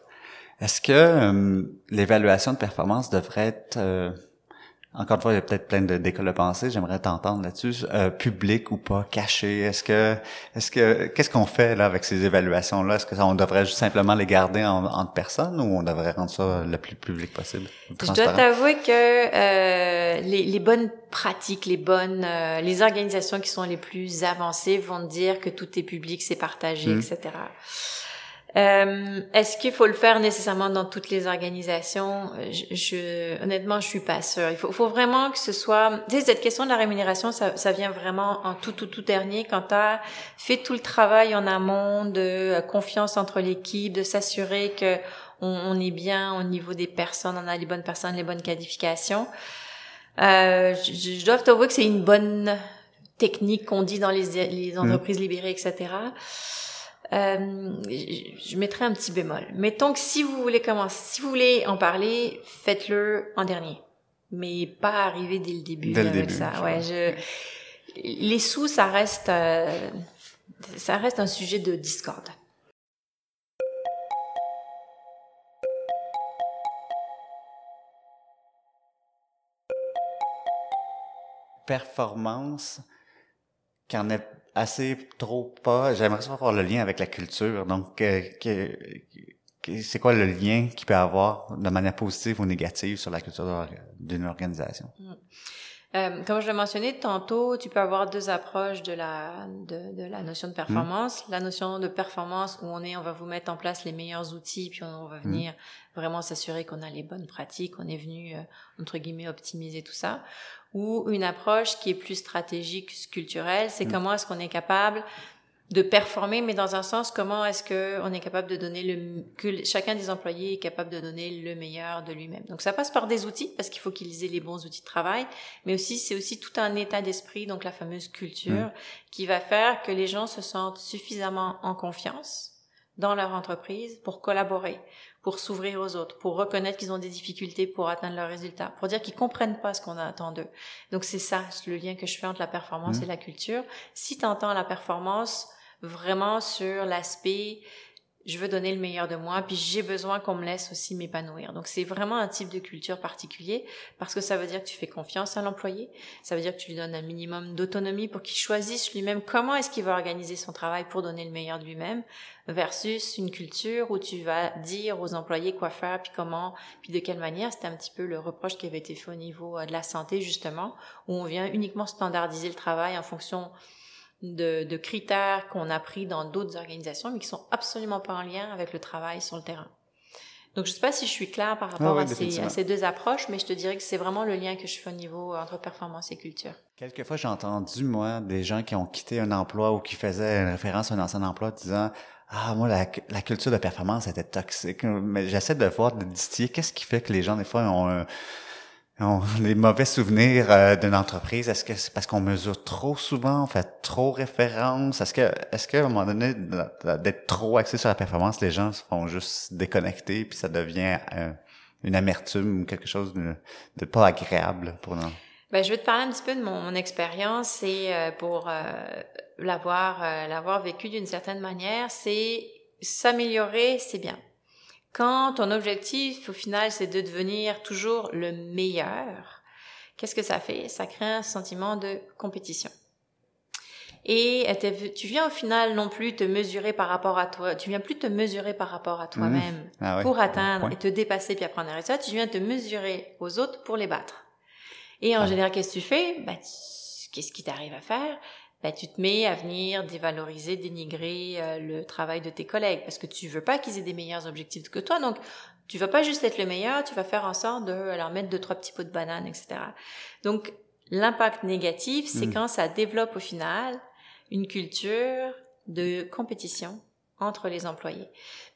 Est-ce que euh, l'évaluation de performance devrait être encore une fois, il y a peut-être plein d'écoles de pensée. J'aimerais t'entendre là-dessus. Euh, public ou pas, caché. Est-ce que, est-ce que, qu'est-ce qu'on fait là avec ces évaluations-là? Est-ce que on devrait juste simplement les garder en, entre personnes ou on devrait rendre ça le plus public possible? Je dois t'avouer que euh, les, les, bonnes pratiques, les bonnes, euh, les organisations qui sont les plus avancées vont dire que tout est public, c'est partagé, mmh. etc. Euh, Est-ce qu'il faut le faire nécessairement dans toutes les organisations? Je, je, Honnêtement, je suis pas sûre. Il faut, faut vraiment que ce soit... Tu sais, cette question de la rémunération, ça, ça vient vraiment en tout, tout, tout dernier quand tu as fait tout le travail en amont de euh, confiance entre l'équipe, de s'assurer que on, on, est bien au niveau des personnes, on a les bonnes personnes, les bonnes qualifications. Euh, je, je dois t'avouer que c'est une bonne technique qu'on dit dans les, les mmh. entreprises libérées, etc. Euh, je mettrai un petit bémol. Mettons que si vous voulez commencer, si vous voulez en parler, faites-le en dernier, mais pas arriver dès le début avec ça. Ouais, je, les sous, ça reste, euh, ça reste un sujet de discorde. Performance, qu'en est assez trop pas. J'aimerais savoir le lien avec la culture. Donc, euh, c'est quoi le lien qui peut avoir de manière positive ou négative sur la culture d'une organisation? Mm. Euh, comme je l'ai mentionné tantôt, tu peux avoir deux approches de la de, de la notion de performance. Mm. La notion de performance où on est, on va vous mettre en place les meilleurs outils, puis on, va mm. venir vraiment s'assurer qu'on a les bonnes pratiques, on est venu euh, entre guillemets optimiser tout ça ou une approche qui est plus stratégique, culturelle, c'est mm. comment est-ce qu'on est capable de performer, mais dans un sens, comment est-ce que on est capable de donner le, que chacun des employés est capable de donner le meilleur de lui-même. Donc ça passe par des outils parce qu'il faut qu'ils aient les bons outils de travail, mais aussi c'est aussi tout un état d'esprit, donc la fameuse culture, mm. qui va faire que les gens se sentent suffisamment en confiance dans leur entreprise pour collaborer, pour s'ouvrir aux autres, pour reconnaître qu'ils ont des difficultés pour atteindre leurs résultats, pour dire qu'ils comprennent pas ce qu'on attend d'eux. Donc c'est ça le lien que je fais entre la performance mmh. et la culture. Si tu entends la performance vraiment sur l'aspect je veux donner le meilleur de moi, puis j'ai besoin qu'on me laisse aussi m'épanouir. Donc c'est vraiment un type de culture particulier parce que ça veut dire que tu fais confiance à l'employé, ça veut dire que tu lui donnes un minimum d'autonomie pour qu'il choisisse lui-même comment est-ce qu'il va organiser son travail pour donner le meilleur de lui-même versus une culture où tu vas dire aux employés quoi faire puis comment puis de quelle manière. C'était un petit peu le reproche qui avait été fait au niveau euh, de la santé justement où on vient uniquement standardiser le travail en fonction de, de critères qu'on a pris dans d'autres organisations, mais qui sont absolument pas en lien avec le travail sur le terrain. Donc, je sais pas si je suis claire par rapport à, ces, à, ces, deux approches, mais je te dirais que c'est vraiment le lien que je fais au niveau entre performance et culture. Quelquefois, j'ai entendu, moi, des gens qui ont quitté un emploi ou qui faisaient une référence à un ancien emploi disant ah, moi, la, la culture de performance était toxique. Mais j'essaie de voir, de distiller qu'est-ce qui fait que les gens, des fois, ont un, les mauvais souvenirs euh, d'une entreprise, est-ce que c'est parce qu'on mesure trop souvent, on fait trop référence? Est-ce que, est-ce qu'à un moment donné, d'être trop axé sur la performance, les gens se font juste déconnecter, puis ça devient euh, une amertume ou quelque chose de, pas agréable pour nous? Ben, je vais te parler un petit peu de mon, expérience et euh, pour l'avoir l'avoir vécu d'une certaine manière, c'est s'améliorer, c'est bien. Quand ton objectif, au final, c'est de devenir toujours le meilleur, qu'est-ce que ça fait? Ça crée un sentiment de compétition. Et tu viens au final non plus te mesurer par rapport à toi, tu viens plus te mesurer par rapport à toi-même Ah pour atteindre et te dépasser puis apprendre à ça, tu viens te mesurer aux autres pour les battre. Et en Ah. général, qu'est-ce que tu fais? Tu- qu'est-ce qui t'arrive à faire? Ben, tu te mets à venir dévaloriser, dénigrer euh, le travail de tes collègues parce que tu veux pas qu'ils aient des meilleurs objectifs que toi. Donc, tu vas pas juste être le meilleur, tu vas faire en sorte de leur mettre deux, trois petits pots de banane, etc. Donc, l'impact négatif, c'est Mm. quand ça développe au final une culture de compétition entre les employés.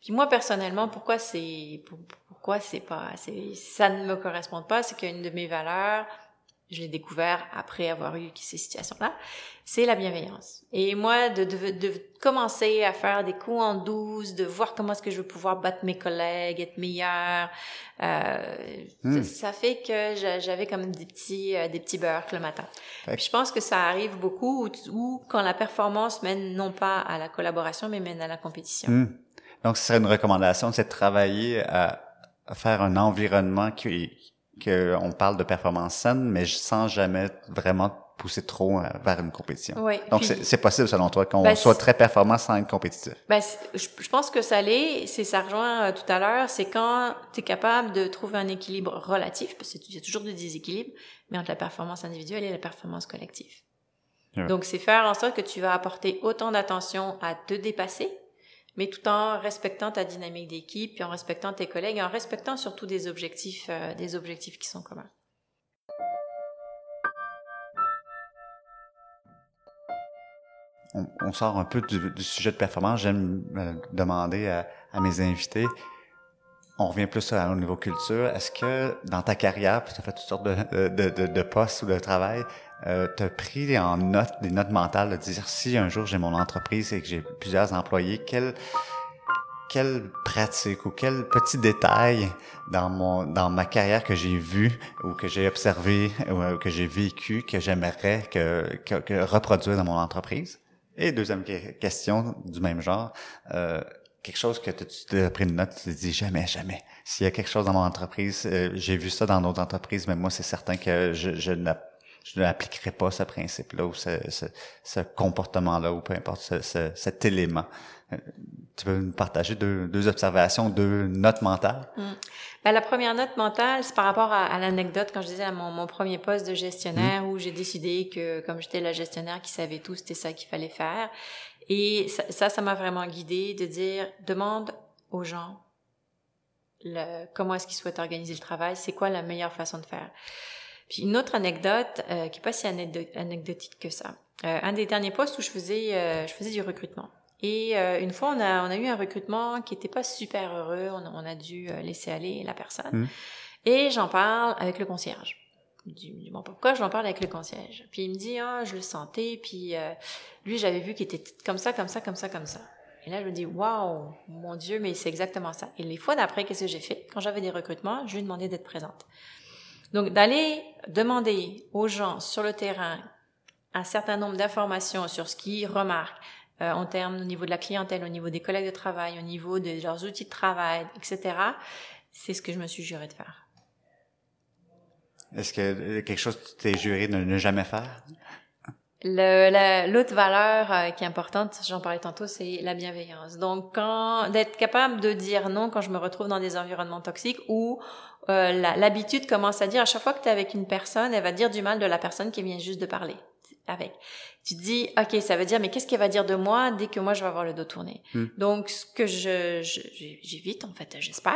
Puis moi personnellement, pourquoi c'est pour- pourquoi c'est pas ça ne me correspond pas, c'est qu'une de mes valeurs, je l'ai découvert après avoir eu ces situations-là, c'est la bienveillance. Et moi, de, de, de commencer à faire des coups en douce, de voir comment est-ce que je veux pouvoir battre mes collègues, être meilleur, euh, Hmm. ça, ça fait que j'a- j'avais comme des petits, euh, des petits burks le matin. Puis je pense que ça arrive beaucoup où, où quand la performance mène non pas à la collaboration, mais mène à la compétition. Hmm. Donc, ce serait une recommandation, c'est de travailler à, à faire un environnement qui, que on parle de performance saine, mais sans jamais vraiment pousser trop euh, vers une compétition. Oui. Donc, c'est possible, selon toi, qu'on Ben, soit très performant sans être compétitif? Ben, je, je pense que ça l'est, c'est ça rejoint euh, tout à l'heure, c'est quand tu es capable de trouver un équilibre relatif, parce qu'il y a toujours des déséquilibres, mais entre la performance individuelle et la performance collective. Donc, c'est faire en sorte que tu vas apporter autant d'attention à te dépasser, mais tout en respectant ta dynamique d'équipe, puis en respectant tes collègues, et en respectant surtout des objectifs, euh, des objectifs qui sont communs. On, sort un peu du, sujet de performance. J'aime euh, demander à, mes invités, on revient plus au niveau culture. Est-ce que dans ta carrière, puis tu as fait toutes sortes de, de, de postes ou de travail, euh, tu as pris en note des notes mentales de dire si un jour j'ai mon entreprise et que j'ai plusieurs employés, quelle quelle pratique ou quel petit détail dans mon dans ma carrière que j'ai vu ou que j'ai observé ou euh, que j'ai vécu que j'aimerais que, que, que reproduire dans mon entreprise? Et deuxième que- question du même genre euh, quelque chose que tu t'es pris une note tu te dis jamais jamais. S'il y a quelque chose dans mon entreprise euh, j'ai vu ça dans d'autres entreprises mais moi c'est certain que je je n'a- je n'appliquerai pas ce principe-là ou ce, ce, ce comportement-là ou peu importe ce, ce- cet élément. Euh, Tu peux nous partager deux, deux observations, deux notes mentales? Ben, la première note mentale, c'est par rapport à, à l'anecdote quand je disais à mon, mon premier poste de gestionnaire où j'ai décidé que comme j'étais la gestionnaire qui savait tout, c'était ça qu'il fallait faire. Et ça, ça, ça m'a vraiment guidée de dire demande aux gens le, comment est-ce qu'ils souhaitent organiser le travail, c'est quoi la meilleure façon de faire? Puis une autre anecdote euh, qui est pas si anecdo- anecdotique que ça. Euh, un des derniers postes où je faisais euh, je faisais du recrutement. Et euh, une fois, on a, on a eu un recrutement qui était pas super heureux. On a, on a dû euh, laisser aller la personne. Mm. Et j'en parle avec le concierge. Je dis, bon, pourquoi j'en parle avec le concierge? Puis il me dit, ah, je le sentais. Puis euh, lui, j'avais vu qu'il était comme ça, comme ça, comme ça, comme ça. Et là, je me dis, waouh, mon Dieu, mais c'est exactement ça. Et les fois d'après, qu'est-ce que j'ai fait? Quand j'avais des recrutements, je lui ai demandé d'être présente. Donc, d'aller demander aux gens sur le terrain un certain nombre d'informations sur ce qu'ils remarquent euh, en termes au niveau de la clientèle, au niveau des collègues de travail, au niveau de leurs outils de travail, etc. C'est ce que je me suis juré de faire. Est-ce que euh, quelque chose que tu t'es juré de ne jamais faire? La- L'autre valeur euh, qui est importante, j'en parlais tantôt, c'est la bienveillance. Donc, quand d'être capable de dire non quand je me retrouve dans des environnements toxiques ou euh, l'habitude commence à dire à chaque fois que tu es avec une personne, elle va dire du mal de la personne qui vient juste de parler avec. Tu te dis, ok, ça veut dire, mais qu'est-ce qu'elle va dire de moi dès que moi je vais avoir le dos tourné? Hmm. Donc, ce que je j'évite, en fait, j'espère,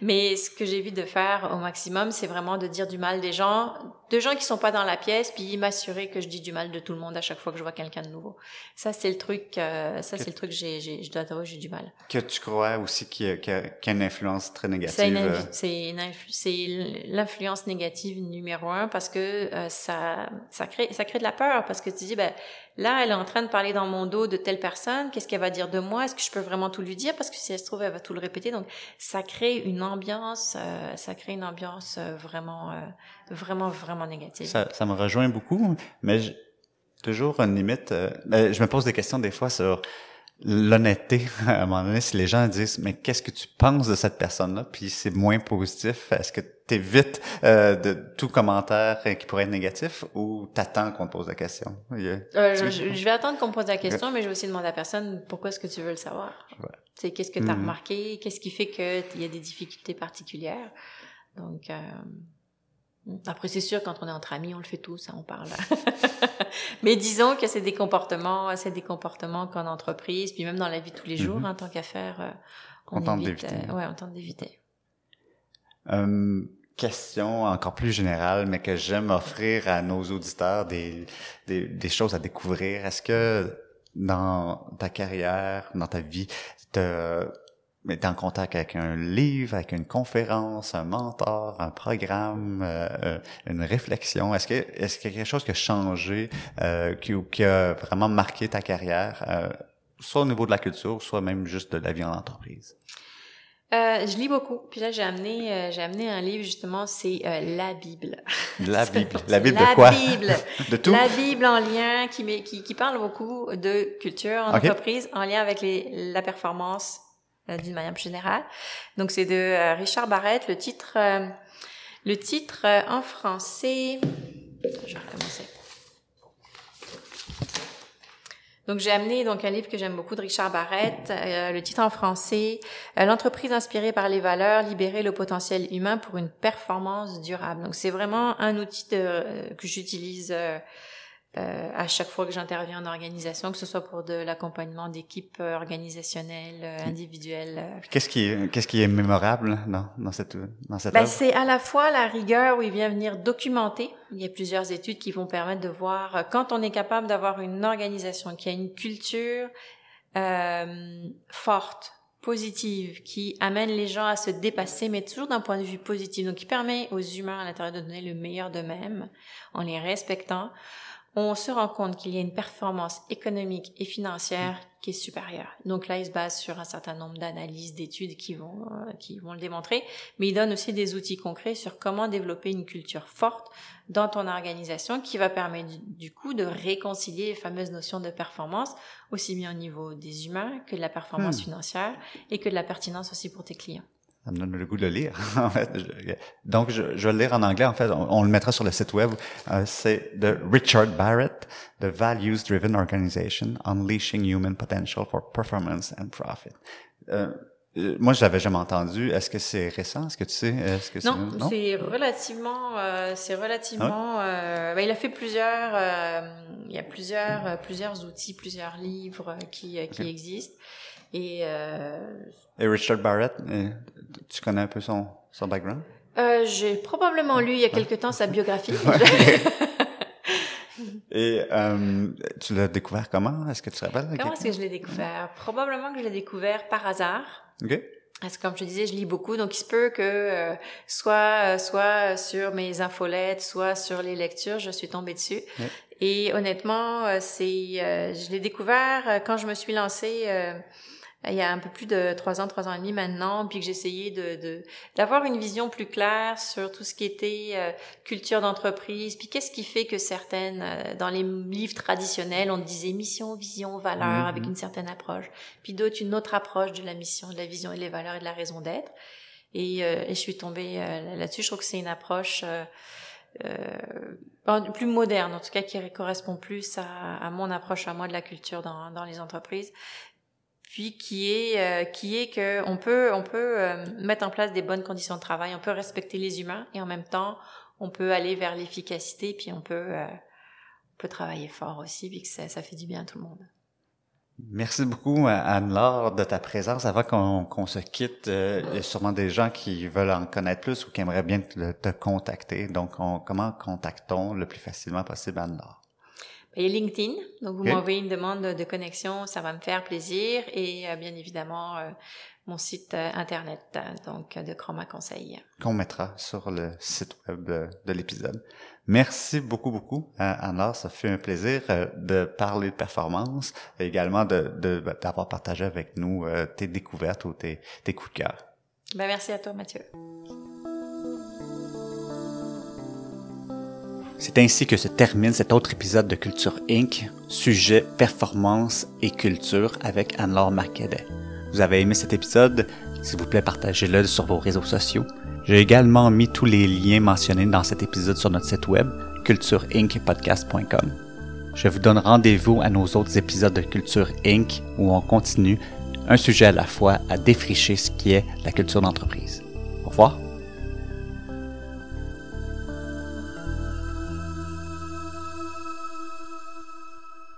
mais ce que j'évite de faire au maximum, c'est vraiment de dire du mal des gens, de gens qui sont pas dans la pièce, puis m'assurer que je dis du mal de tout le monde à chaque fois que je vois quelqu'un de nouveau. Ça, c'est le truc, euh, ça, c'est le truc, j'ai, j'ai, je dois avouer, j'ai du mal. Que tu crois aussi qu'il y a, qu'il y a- une influence très négative? C'est, une euh, c'est, une c'est l'influence négative numéro un parce que euh, ça, ça crée, ça crée de la peur parce que tu dis, ben là, elle est en train de parler dans mon dos de telle personne. Qu'est-ce qu'elle va dire de moi? Est-ce que je peux vraiment tout lui dire? Parce que si elle se trouve, elle va tout le répéter. Donc, ça crée une ambiance, euh, ça crée une ambiance euh, vraiment, euh, vraiment, vraiment négative. Ça, me rejoint beaucoup, mais toujours une limite. je me pose des questions des fois sur l'honnêteté, à un moment donné, si les gens disent, mais qu'est-ce que tu penses de cette personne-là, puis c'est moins positif, est-ce que tu évites euh, de tout commentaire qui pourrait être négatif ou t'attends qu'on te pose la question? Euh, je, vais attendre qu'on me pose la question, mais je vais aussi demander à la personne, pourquoi est-ce que tu veux le savoir? C'est qu'est-ce que tu as mm. remarqué? Qu'est-ce qui fait qu'il y a des difficultés particulières? Donc, euh, après, c'est sûr, quand on est entre amis, on le fait tous, hein, on parle. Mais disons que c'est des comportements, c'est des comportements qu'en entreprise, puis même dans la vie de tous les jours, mm-hmm. en tant qu'affaire, euh, on, tente d'éviter. Euh, ouais, on tente d'éviter. Hum, question encore plus générale, mais que j'aime offrir à nos auditeurs des, des, des choses à découvrir. Est-ce que dans ta carrière, dans ta vie, mais tu en contact avec un livre, avec une conférence, un mentor, un programme, euh, euh, une réflexion? Est-ce que est-ce qu'il y a quelque chose qui a changé, euh, qui, qui a vraiment marqué ta carrière, euh, soit au niveau de la culture, soit même juste de la vie en entreprise? Euh, je lis beaucoup. Puis là, j'ai amené, j'ai amené un livre justement, c'est la Bible. La Bible. La Bible de quoi? La Bible. de tout? La Bible en lien, qui, qui, qui parle beaucoup de culture en entreprise, en lien avec les, la performance euh, d'une manière plus générale. Donc c'est de euh, Richard Barrett. Le titre, euh, le titre en français. Je vais recommencer. Donc j'ai amené donc un livre que j'aime beaucoup de Richard Barrett, le titre en français l'entreprise inspirée par les valeurs, libérer le potentiel humain pour une performance durable. Donc c'est vraiment un outil que j'utilise euh, à chaque fois que j'interviens en organisation, que ce soit pour de l'accompagnement d'équipes euh, organisationnelles, euh, individuelles. Qu'est-ce qui est, qu'est-ce qui est mémorable dans, dans cette dans cette ben, C'est à la fois la rigueur où il vient venir documenter. Il y a plusieurs études qui vont permettre de voir quand on est capable d'avoir une organisation qui a une culture euh, forte, positive, qui amène les gens à se dépasser, mais toujours d'un point de vue positif, donc qui permet aux humains à l'intérieur de donner le meilleur d'eux-mêmes en les respectant on se rend compte qu'il y a une performance économique et financière qui est supérieure. Donc là, il se base sur un certain nombre d'analyses, d'études qui vont euh, qui vont le démontrer, mais il donne aussi des outils concrets sur comment développer une culture forte dans ton organisation qui va permettre du, coup de réconcilier les fameuses notions de performance aussi bien au niveau des humains que de la performance hmm. financière et que de la pertinence aussi pour tes clients. Ça me donne le goût de le lire. en fait. Donc, je, je, vais le lire en anglais. En fait, on, le mettra sur le site web. Euh, c'est de Richard Barrett, The Values Driven Organization, Unleashing Human Potential for Performance and Profit. Euh, euh moi, je l'avais jamais entendu. Est-ce que c'est récent? Est-ce que tu sais? Est-ce que non, non? c'est relativement, euh, c'est relativement. Ah euh, ben, il a fait plusieurs. Euh, il y a plusieurs, plusieurs outils, plusieurs livres qui qui existent. Et, Et Richard Barrett, tu connais un peu son, son background? Euh, j'ai probablement lu il y a quelque temps sa biographie. Et euh, tu l'as découvert comment? Est-ce que tu te rappelles? Comment est-ce que je l'ai découvert? Probablement que je l'ai découvert par hasard. OK. Parce que comme je te disais, je lis beaucoup, donc il se peut que euh, soit soit sur mes infolettes, soit sur les lectures, je suis tombée dessus. Et honnêtement, euh, c'est, euh, je l'ai découvert quand je me suis lancée il y a un peu plus de trois ans, trois ans et demi maintenant, puis que j'essayais de d'avoir une vision plus claire sur tout ce qui était euh, culture d'entreprise, puis qu'est-ce qui fait que certaines, euh, dans les livres traditionnels, on disait mission, vision, valeur, avec mhm. une certaine approche, puis d'autres une autre approche de la mission, de la vision et les valeurs et de la raison d'être. Et, euh, et, je suis tombée là-dessus. Je trouve que c'est une approche plus moderne, en tout cas qui correspond plus à, à, mon approche à moi de la culture dans, dans les entreprises puis qui est euh, qui est que on peut on peut euh, mettre en place des bonnes conditions de travail, on peut respecter les humains et en même temps on peut aller vers l'efficacité puis on peut euh, on peut travailler fort aussi puis que ça, ça fait du bien à tout le monde. Merci beaucoup Anne-Laure de ta présence. Avant qu'on qu'on se quitte, il y a sûrement des gens qui veulent en connaître plus ou qui aimeraient bien te, te contacter. Donc, comment contactons le plus facilement possible Anne-Laure? A LinkedIn, donc vous m'envoyez une demande de connexion, ça va me faire plaisir. Et euh, bien évidemment, euh, mon site euh, internet, donc de Chroma Conseil. Qu'on mettra sur le site web de l'épisode. Merci beaucoup, beaucoup, Anna. Ça fait un plaisir de parler de performance et également de, d'avoir partagé avec nous tes découvertes ou tes, tes coups de cœur. Ben, merci à toi, Mathieu. C'est ainsi que se termine cet autre épisode de Culture Inc., sujet performance et culture avec Anne-Laure Marcadet. Vous avez aimé cet épisode? S'il vous plaît, partagez-le sur vos réseaux sociaux. J'ai également mis tous les liens mentionnés dans cet épisode sur notre site web, cultureincpodcast.com. Je vous donne rendez-vous à nos autres épisodes de Culture Inc. où on continue, un sujet à la fois, à défricher ce qui est la culture d'entreprise. Au revoir.